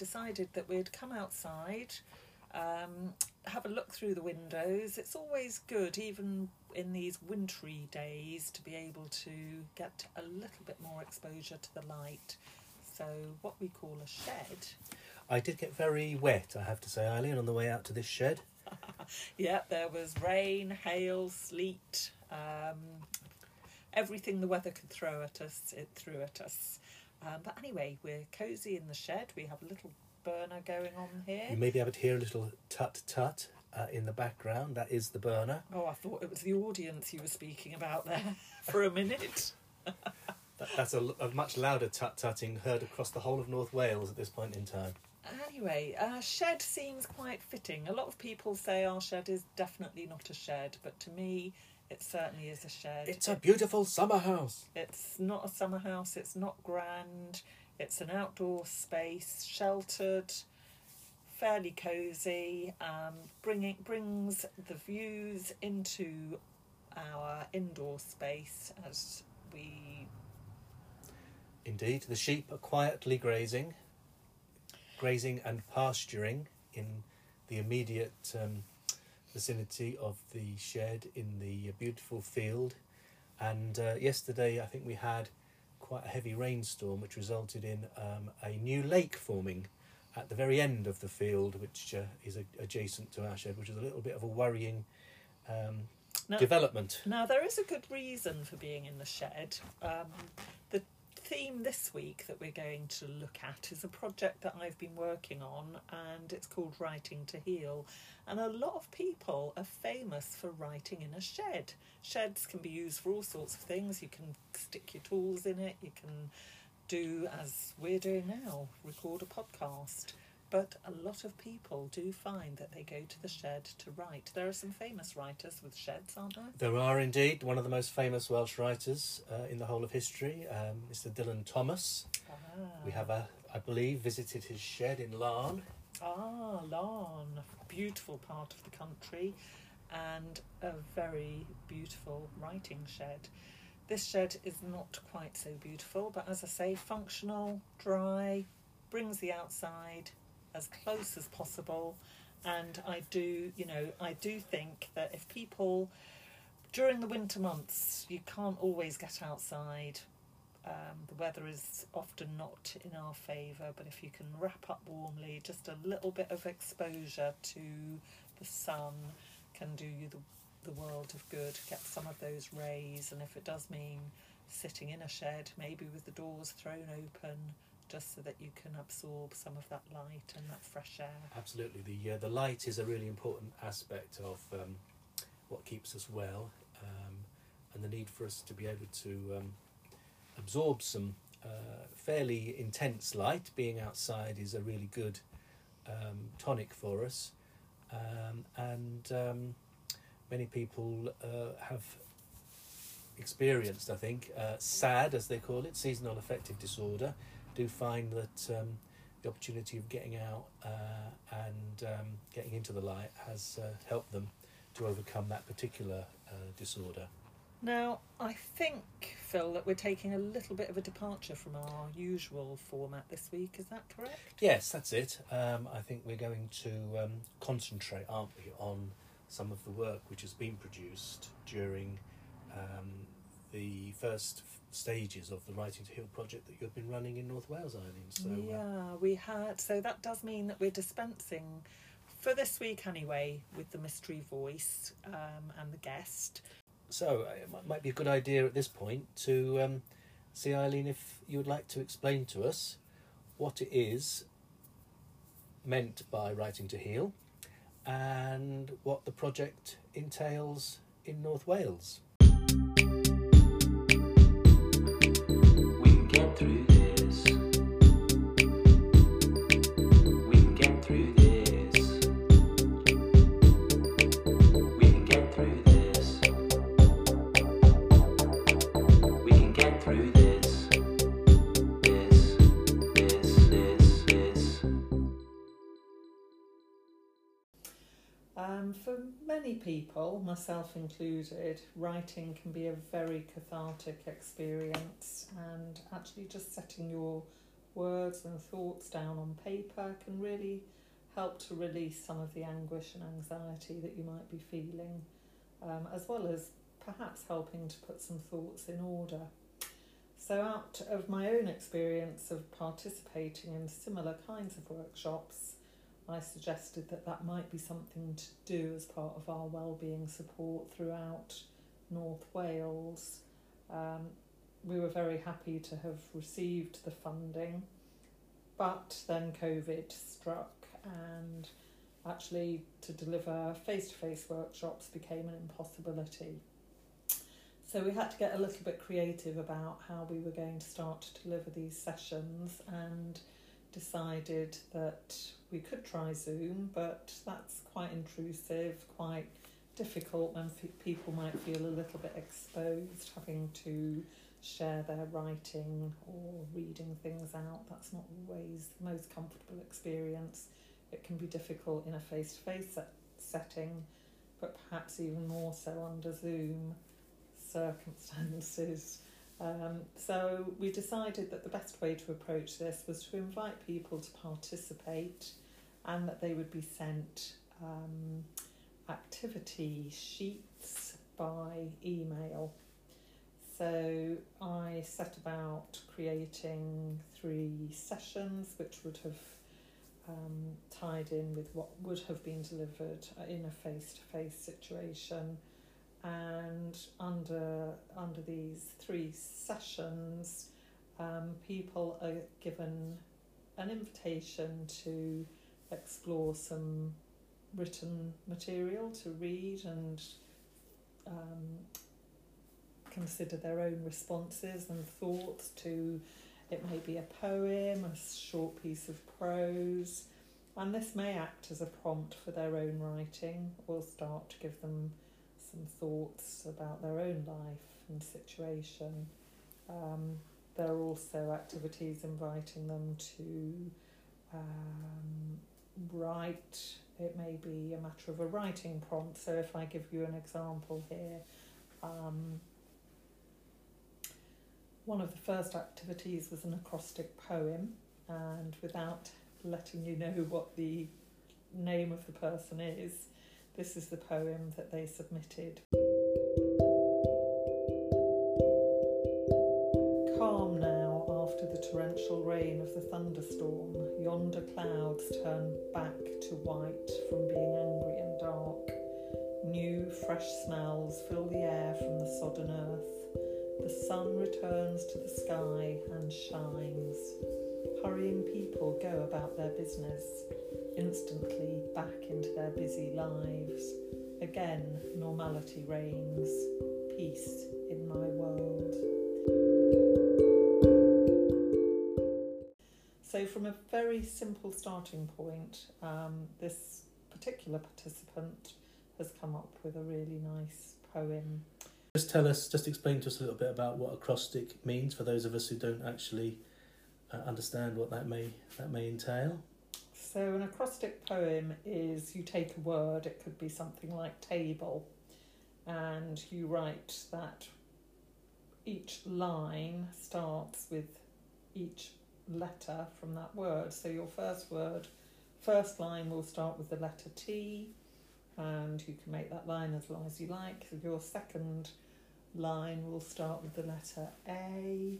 decided that we'd come outside, um, have a look through the windows. It's always good, even in these wintry days, to be able to get a little bit more exposure to the light. So, what we call a shed. I did get very wet, I have to say, Eileen, on the way out to this shed. Yeah, there was rain, hail, sleet, um, everything the weather could throw at us, it threw at us. Um, but anyway, we're cosy in the shed. We have a little burner going on here. You may be able to hear a little tut tut uh, in the background. That is the burner. Oh, I thought it was the audience you were speaking about there for a minute. That, that's a, a much louder tut tutting heard across the whole of North Wales at this point in time. Anyway, uh, shed seems quite fitting. A lot of people say our shed is definitely not a shed, but to me, it certainly is a shed. It's a beautiful summer house. It's not a summer house, it's not grand, it's an outdoor space, sheltered, fairly cosy, um, bringing, brings the views into our indoor space as we. Indeed, the sheep are quietly grazing, grazing and pasturing in the immediate um, vicinity of the shed in the beautiful field. And uh, yesterday, I think we had quite a heavy rainstorm, which resulted in um, a new lake forming at the very end of the field, which uh, is a, adjacent to our shed, which is a little bit of a worrying um, Now- development. Now, there is a good reason for being in the shed. Um, theme this week that we're going to look at is a project that I've been working on, and it's called Writing to Heal. And a lot of people are famous for writing in a shed. Sheds can be used for all sorts of things. You can stick your tools in it, you can do as we're doing now record a podcast. But a lot of people do find that they go to the shed to write. There are some famous writers with sheds, aren't there? There are indeed one of the most famous Welsh writers uh, in the whole of history, um, Mr. Dylan Thomas. We have, a, I believe, visited his shed in Laugharne. Ah, Laugharne, a beautiful part of the country, and a very beautiful writing shed. This shed is not quite so beautiful, but as I say, functional, dry, brings the outside as close as possible. And I do, you know, I do think that if people during the winter months, you can't always get outside. Um, the weather is often not in our favour, but if you can wrap up warmly, just a little bit of exposure to the sun can do you the, the world of good. Get some of those rays, and if it does mean sitting in a shed, maybe with the doors thrown open, just so that you can absorb some of that light and that fresh air. Absolutely, the uh, the light is a really important aspect of um, what keeps us well, um, and the need for us to be able to um, absorb some uh, fairly intense light. Being outside is a really good um, tonic for us, um, and um, many people uh, have experienced, I think, uh, SAD as they call it, seasonal affective disorder. Do find that um, the opportunity of getting out uh, and um, getting into the light has uh, helped them to overcome that particular uh, disorder. Now, I think, Phil, that we're taking a little bit of a departure from our usual format this week. Is that correct? Yes, that's it. Um, I think we're going to um, concentrate, aren't we, on some of the work which has been produced during um, the first stages of the Writing to Heal project that you've been running in North Wales, Eileen. So, uh, yeah, we had. So that does mean that we're dispensing for this week anyway with the mystery voice um, and the guest. so uh, it might- might be a good idea at this point to um, see, Eileen, if you would like to explain to us what it is meant by Writing to Heal and what the project entails in North Wales. Through this. Many people, myself included, writing can be a very cathartic experience, and actually just setting your words and thoughts down on paper can really help to release some of the anguish and anxiety that you might be feeling, um, as well as perhaps helping to put some thoughts in order. So, out of my own experience of participating in similar kinds of workshops, I suggested that that might be something to do as part of our wellbeing support throughout North Wales. Um, we were very happy to have received the funding, but then COVID struck, and actually to deliver face to face workshops became an impossibility. So we had to get a little bit creative about how we were going to start to deliver these sessions and decided that we could try Zoom, but that's quite intrusive, quite difficult when people might feel a little bit exposed having to share their writing or reading things out. That's not always the most comfortable experience. It can be difficult in a face to face setting, but perhaps even more so under Zoom circumstances. Um, so we decided that the best way to approach this was to invite people to participate and that they would be sent um, activity sheets by email. So I set about creating three sessions which would have um, tied in with what would have been delivered in a face to face situation and under under these three sessions, um, people are given an invitation to explore some written material to read and um, consider their own responses and thoughts to it may be a poem, a short piece of prose, and this may act as a prompt for their own writing or start to give them some thoughts about their own life and situation. Um, there are also activities inviting them to um, write. It may be a matter of a writing prompt. So, if I give you an example here, um, one of the first activities was an acrostic poem, and without letting you know what the name of the person is, this is the poem that they submitted. Calm now after the torrential rain of the thunderstorm, yonder clouds turn back to white from being angry and dark. New, fresh smells fill the air from the sodden earth. The sun returns to the sky and shines. Hurrying people go about their business instantly back into their busy lives. Again, normality reigns, peace in my world. So, from a very simple starting point, um, this particular participant has come up with a really nice poem. Just tell us, just explain to us a little bit about what acrostic means for those of us who don't actually uh, understand what that may that may entail. So, an acrostic poem is you take a word, it could be something like table, and you write that each line starts with each letter from that word. So, your first word, first line will start with the letter T, and you can make that line as long as you like. Your second line will start with the letter A,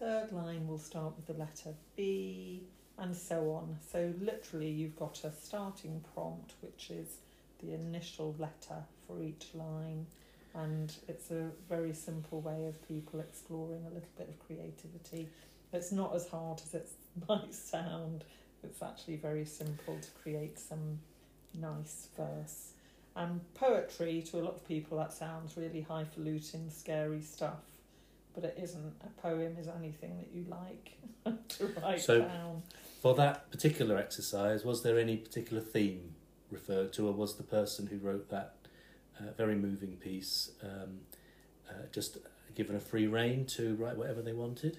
third line will start with the letter B and so on. So, literally, you've got a starting prompt, which is the initial letter for each line, and it's a very simple way of people exploring a little bit of creativity. It's not as hard as it might sound, it's actually very simple to create some nice verse. And poetry, to a lot of people, that sounds really highfalutin, scary stuff but it isn't. A poem is anything that you like to write So- down. For that particular exercise, was there any particular theme referred to, or was the person who wrote that uh, very moving piece um, uh, just given a free rein to write whatever they wanted?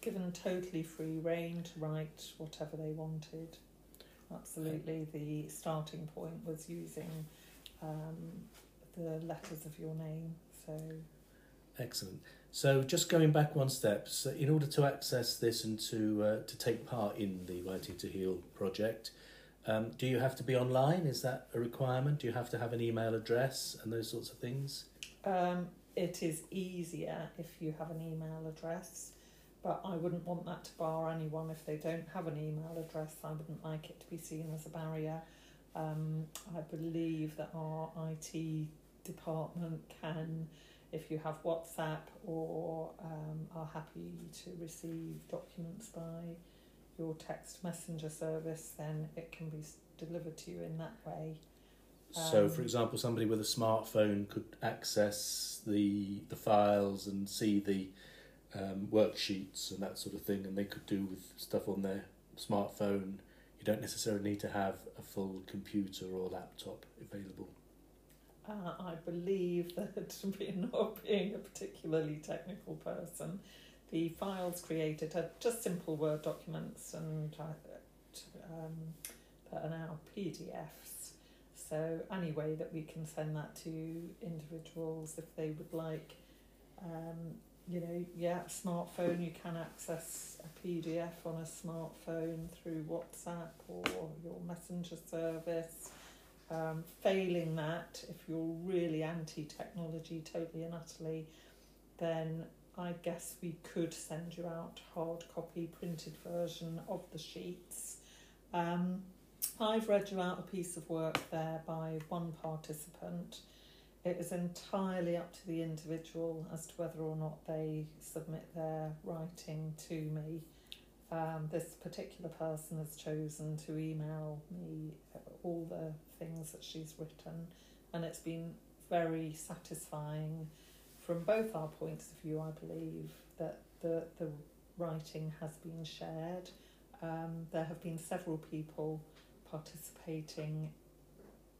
Given totally free rein to write whatever they wanted. Absolutely. The starting point was using um, the letters of your name. So Excellent. So, just going back one step, so in order to access this and to uh, to take part in the Writing to Heal project, um, do you have to be online? Is that a requirement? Do you have to have an email address and those sorts of things? um, it is easier if you have an email address, but I wouldn't want that to bar anyone if they don't have an email address. I wouldn't like it to be seen as a barrier. Um, I believe that our IT department can, if you have WhatsApp or um, are happy to receive documents by your text messenger service, then it can be delivered to you in that way. so, Um, for example, somebody with a smartphone could access the the files and see the um, worksheets and that sort of thing, and they could do with stuff on their smartphone. You don't necessarily need to have a full computer or laptop available. Uh, I believe that not being a particularly technical person, the files created are just simple Word documents and uh, um, that are now PDFs. So any way that we can send that to individuals if they would like, um, you know, yeah, smartphone you can access a PDF on a smartphone through WhatsApp or your messenger service. Um, failing that, if you're really anti technology, totally and utterly, then I guess we could send you out hard copy printed version of the sheets. Um, I've read you out a piece of work there by one participant. It is entirely up to the individual as to whether or not they submit their writing to me. Um, this particular person has chosen to email me things that she's written, and it's been very satisfying from both our points of view. I believe that the the writing has been shared. Um, there have been several people participating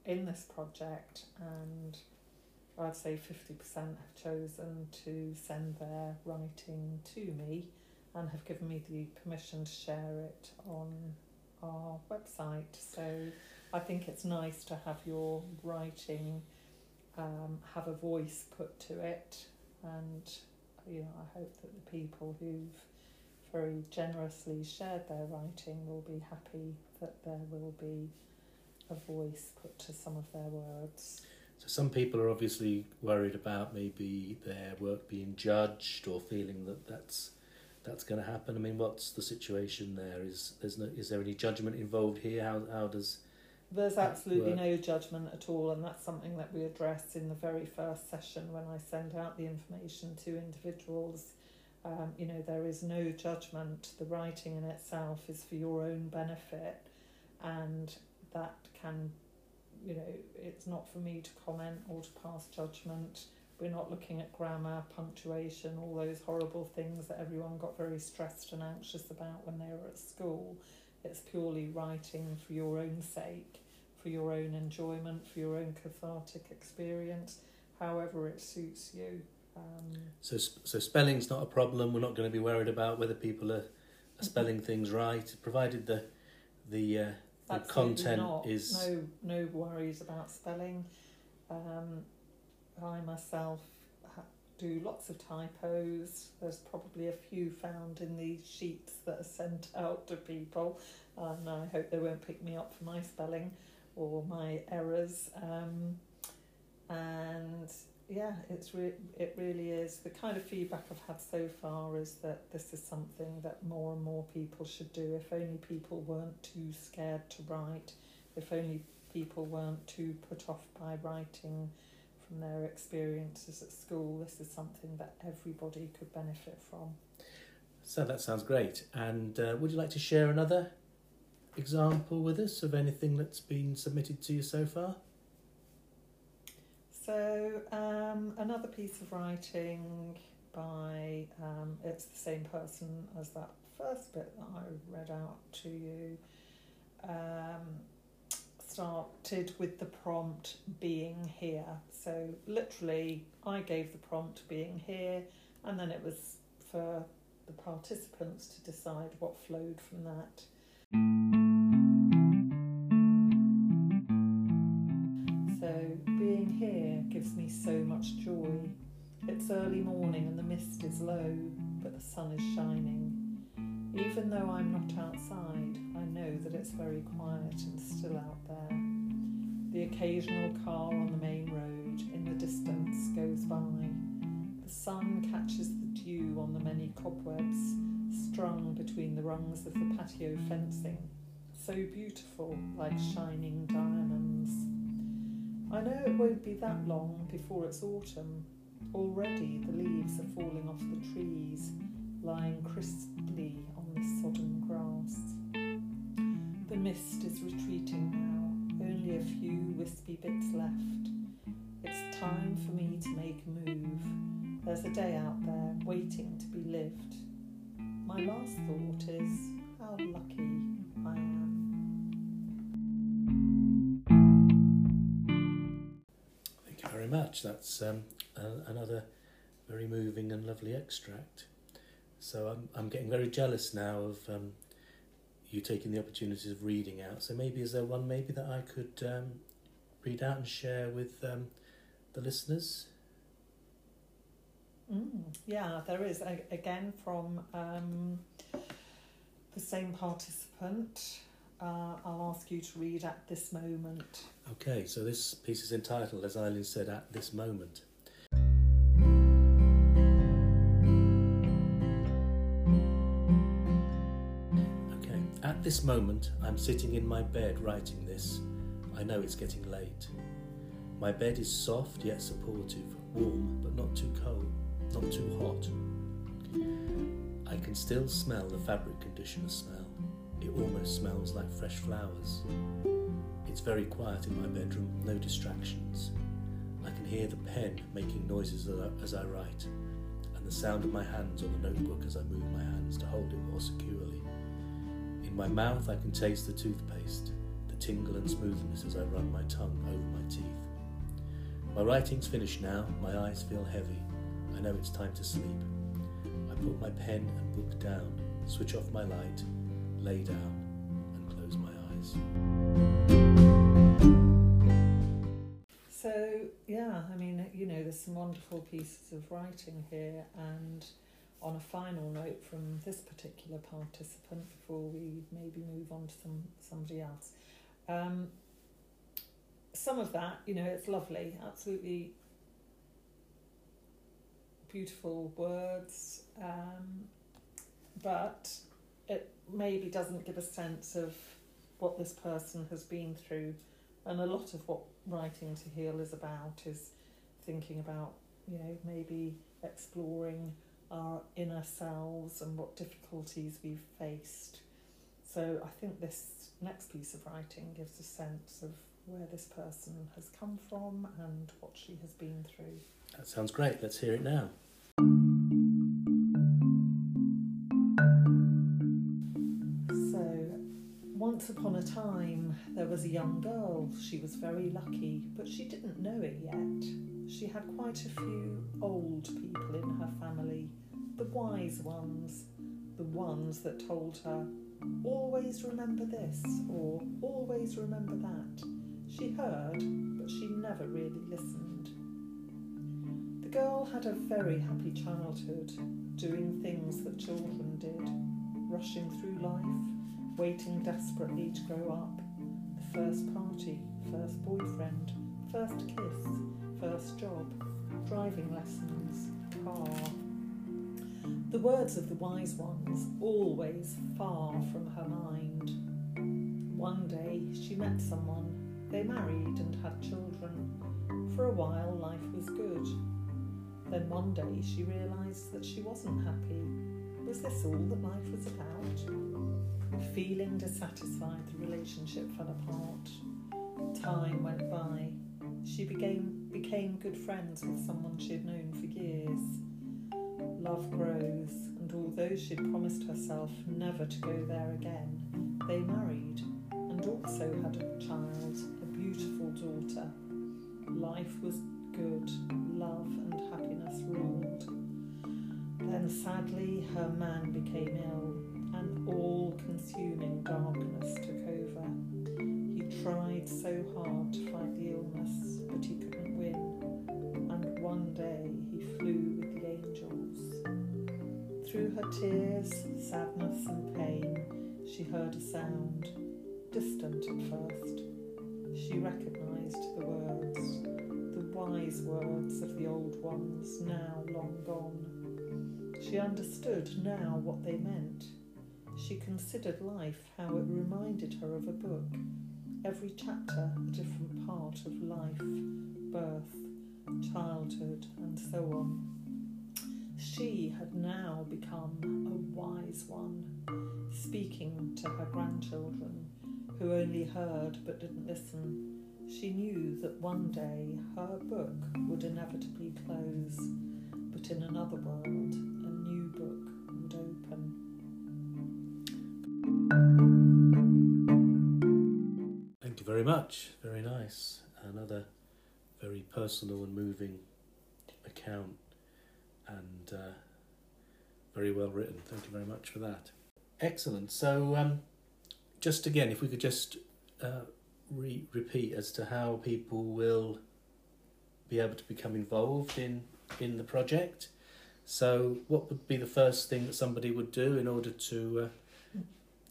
in this project, and I'd say 50% have chosen to send their writing to me and have given me the permission to share it on our website. So I think it's nice to have your writing um, have a voice put to it, and you know I hope that the people who've very generously shared their writing will be happy that there will be a voice put to some of their words. So some people are obviously worried about maybe their work being judged or feeling that that's that's going to happen. I mean, what's the situation there? Is there's no is there any judgment involved here? How how does There's absolutely no judgment at all, and that's something that we address in the very first session when I send out the information to individuals. Um, you know, there is no judgment. The writing in itself is for your own benefit, and that can, you know, it's not for me to comment or to pass judgment. We're not looking at grammar, punctuation, all those horrible things that everyone got very stressed and anxious about when they were at school. It's purely writing for your own sake, for your own enjoyment, for your own cathartic experience, however it suits you. Um, so so spelling's not a problem. We're not going to be worried about whether people are, are spelling things right, provided the the uh, the content not. is no no worries about spelling. Um, I myself do lots of typos. There's probably a few found in these sheets that are sent out to people, and I hope they won't pick me up for my spelling or my errors. Um, and yeah, it's re- it really is the kind of feedback I've had so far is that this is something that more and more people should do. If only people weren't too scared to write, if only people weren't too put off by writing from their experiences at school, this is something that everybody could benefit from. So that sounds great. And uh, would you like to share another example with us of anything that's been submitted to you so far? So um, another piece of writing by um, it's the same person as that first bit that I read out to you. Um, started with the prompt being here. So literally, I gave the prompt being here, and then it was for the participants to decide what flowed from that. So being here gives me so much joy. It's early morning and the mist is low, but the sun is shining. Even though I'm not outside, I know that it's very quiet and still out there. The occasional car on the main road in the distance goes by. The sun catches the dew on the many cobwebs strung between the rungs of the patio fencing, so beautiful like shining diamonds. I know it won't be that long before it's autumn. Already the leaves are falling off the trees, lying crisply on the sodden grass. The mist is retreating now, only a few wispy bits left. It's time for me to make a move. There's a day out there waiting to be lived. My last thought is how lucky I am. Thank you very much. That's um, another very moving and lovely extract. So I'm, I'm getting very jealous now of um, you taking the opportunity of reading out. So maybe is there one maybe that I could um, read out and share with um, the listeners? Mm, yeah, there is a, again from um, the same participant. Uh, I'll ask you to read at this moment. Okay, so this piece is entitled, as Eileen said, At This Moment. This moment, I'm sitting in my bed writing this. I know it's getting late. My bed is soft yet supportive, warm but not too cold, not too hot. I can still smell the fabric conditioner smell. It almost smells like fresh flowers. It's very quiet in my bedroom, no distractions. I can hear the pen making noises as I, as I write, and the sound of my hands on the notebook as I move my hands to hold it more securely. In my mouth, I can taste the toothpaste, the tingle and smoothness as I run my tongue over my teeth. My writing's finished now, my eyes feel heavy. I know it's time to sleep. I put my pen and book down, switch off my light, lay down, and close my eyes. So, yeah, I mean, you know, there's some wonderful pieces of writing here, and on a final note from this particular participant before we maybe move on to some somebody else. Um, some of that, you know, it's lovely, absolutely beautiful words, um, but it maybe doesn't give a sense of what this person has been through. And a lot of what writing to heal is about is thinking about, you know, maybe exploring our inner selves and what difficulties we've faced. So I think this next piece of writing gives a sense of where this person has come from and what she has been through. That sounds great. Let's hear it now. So, once upon a time, there was a young girl. She was very lucky, but she didn't know it yet. She had quite a few old people in her family, the wise ones, the ones that told her, always remember this or always remember that. She heard, but she never really listened. The girl had a very happy childhood, doing things that children did, rushing through life, waiting desperately to grow up. The first party, first boyfriend, first kiss, first job, driving lessons, car. The words of the wise ones always far from her mind. One day she met someone, they married and had children. For a while life was good. Then one day she realised that she wasn't happy. Was this all that life was about? Feeling dissatisfied, the relationship fell apart. Time went by. She became, became good friends with someone she had known for years. Love grows, and although she'd promised herself never to go there again, they married and also had a child, a beautiful daughter. Life was good, love and happiness ruled. Then sadly, her man became ill, and all consuming darkness took tried so hard to fight the illness, but he couldn't win, and one day he flew with the angels. Through her tears, sadness, and pain, she heard a sound, distant at first. She recognised the words, the wise words of the old ones, now long gone. She understood now what they meant. She considered life how it reminded her of a book every chapter a different part of life, birth, childhood, and so on. She had now become a wise one, speaking to her grandchildren, who only heard but didn't listen. She knew that one day her book would inevitably close, but in another world, much. Very nice. Another very personal and moving account and uh, very well written. Thank you very much for that. Excellent. So, um, just again, if we could just uh, re- repeat as to how people will be able to become involved in, in the project. So, what would be the first thing that somebody would do in order to uh,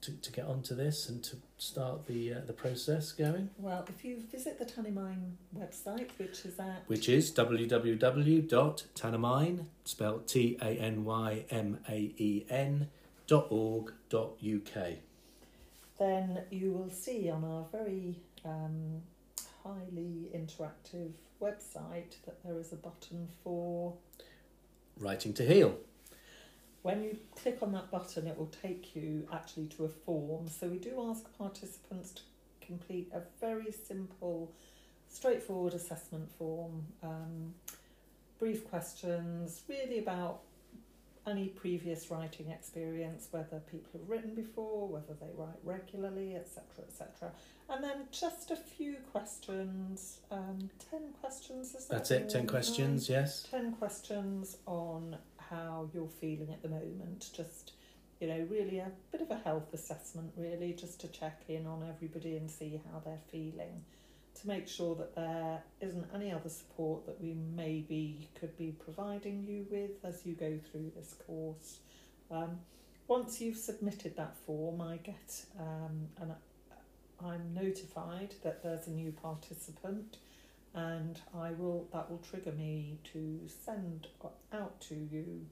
to, to get onto this and to start the uh, the process going? Well, if you visit the Tanymaen website, which is at which is www.tanymaen, spelled T A N Y M A E N, dot org dot UK. then you will see on our very um, highly interactive website that there is a button for Writing to Heal. When you click on that button it will take you actually to a form so we do ask participants to complete a very simple straightforward assessment form um, brief questions really about any previous writing experience whether people have written before whether they write regularly etc etc and then just a few questions um, 10 questions is that That's it, 10 all? questions, yes. 10 questions on how you're feeling at the moment. Just, you know, really a bit of a health assessment, really, just to check in on everybody and see how they're feeling. To make sure that there isn't any other support that we maybe could be providing you with as you go through this course. Um, once you've submitted that form, I get um, an, I'm notified that there's a new participant and I will that will trigger me to send out to you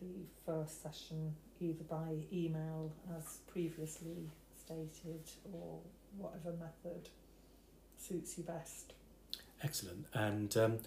the first session either by email as previously stated or whatever method suits you best. Excellent. And um,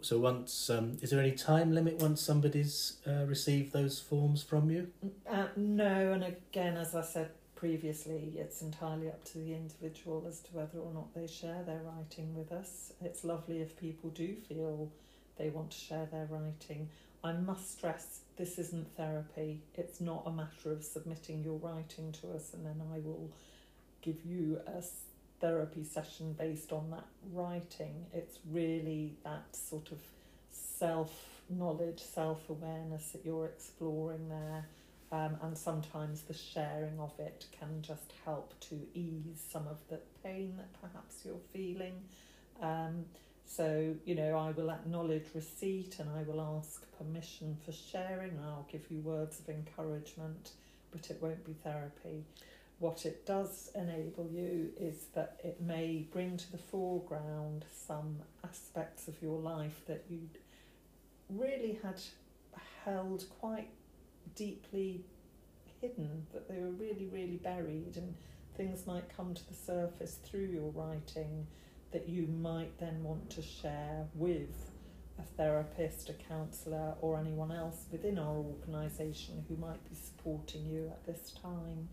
so, once, um, is there any time limit once somebody's uh, received those forms from you? Uh, no, and again, as I said previously, it's entirely up to the individual as to whether or not they share their writing with us. It's lovely if people do feel they want to share their writing. I must stress this isn't therapy. It's not a matter of submitting your writing to us and then I will give you a therapy session based on that writing. It's really that sort of self knowledge, self awareness that you're exploring there. Um, and sometimes the sharing of it can just help to ease some of the pain that perhaps you're feeling. Um, so, you know, I will acknowledge receipt and I will ask permission for sharing I'll give you words of encouragement, but it won't be therapy. What it does enable you is that it may bring to the foreground some aspects of your life that you really had held quite deeply hidden, that they were really, really buried, and things might come to the surface through your writing that you might then want to share with a therapist, a counsellor, or anyone else within our organisation who might be supporting you at this time.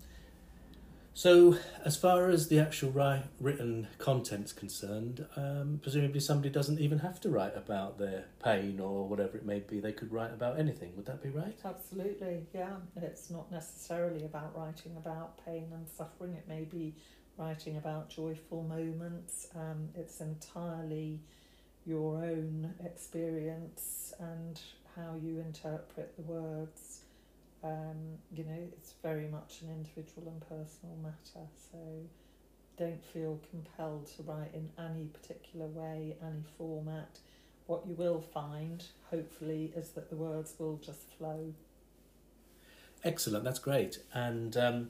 So, as far as the actual ri- written content's concerned, um, presumably somebody doesn't even have to write about their pain or whatever it may be. They could write about anything. Would that be right? Absolutely, yeah. It's not necessarily about writing about pain and suffering, it may be writing about joyful moments. Um, it's entirely your own experience and how you interpret the words. Um, you know, it's very much an individual and personal matter, so don't feel compelled to write in any particular way, any format. What you will find, hopefully, is that the words will just flow Excellent, that's great. And um,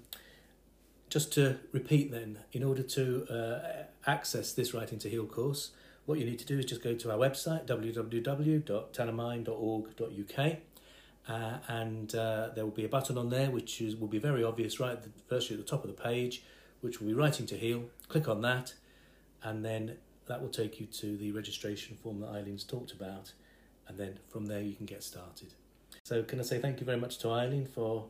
just to repeat then, in order to uh, access this Writing to Heal course, what you need to do is just go to our website www.tanymaen.org.uk uh, and uh, there will be a button on there which is, will be very obvious right at the, firstly at the top of the page which will be Writing to Heal. Click on that and then that will take you to the registration form that Eileen's talked about and then from there you can get started. So can I say thank you very much to Eileen for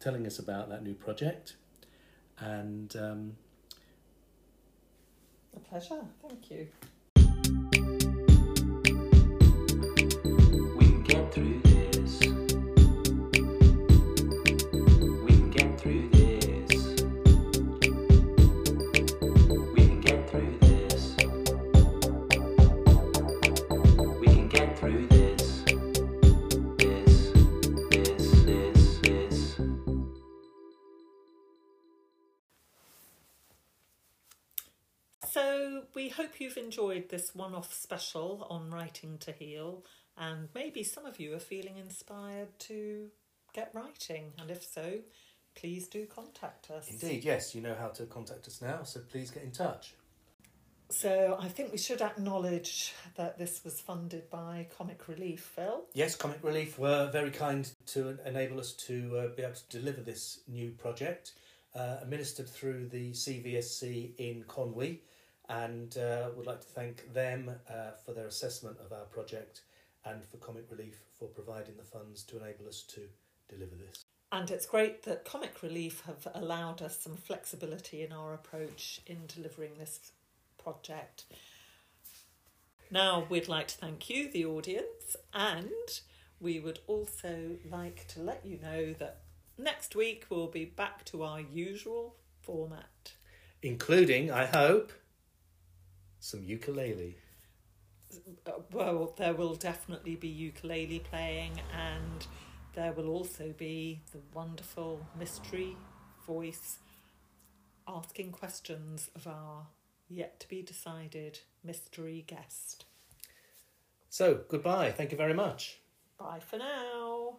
telling us about that new project and um, A pleasure. Thank you. We can get through through this. We can get through this. We can get through this. This, this, this, this. So, we hope you've enjoyed this one off special on Writing to Heal, and maybe some of you are feeling inspired to get writing, and if so, please do contact us. indeed yes you know how to contact us now so please get in touch. So, I think we should acknowledge that this was funded by Comic Relief, Phil. Yes, Comic Relief were very kind to enable us to uh, be able to deliver this new project, uh, administered through the CVSC in Conwy, and uh, would like to thank them uh, for their assessment of our project and for Comic Relief for providing the funds to enable us to deliver this. And it's great that Comic Relief have allowed us some flexibility in our approach in delivering this project. Now, we'd like to thank you, the audience, and we would also like to let you know that next week we'll be back to our usual format. Including, I hope, some ukulele. Uh, Well, there will definitely be ukulele playing, and there will also be the wonderful mystery voice asking questions of our yet to be decided mystery guest. So, goodbye. Thank you very much. Bye for now.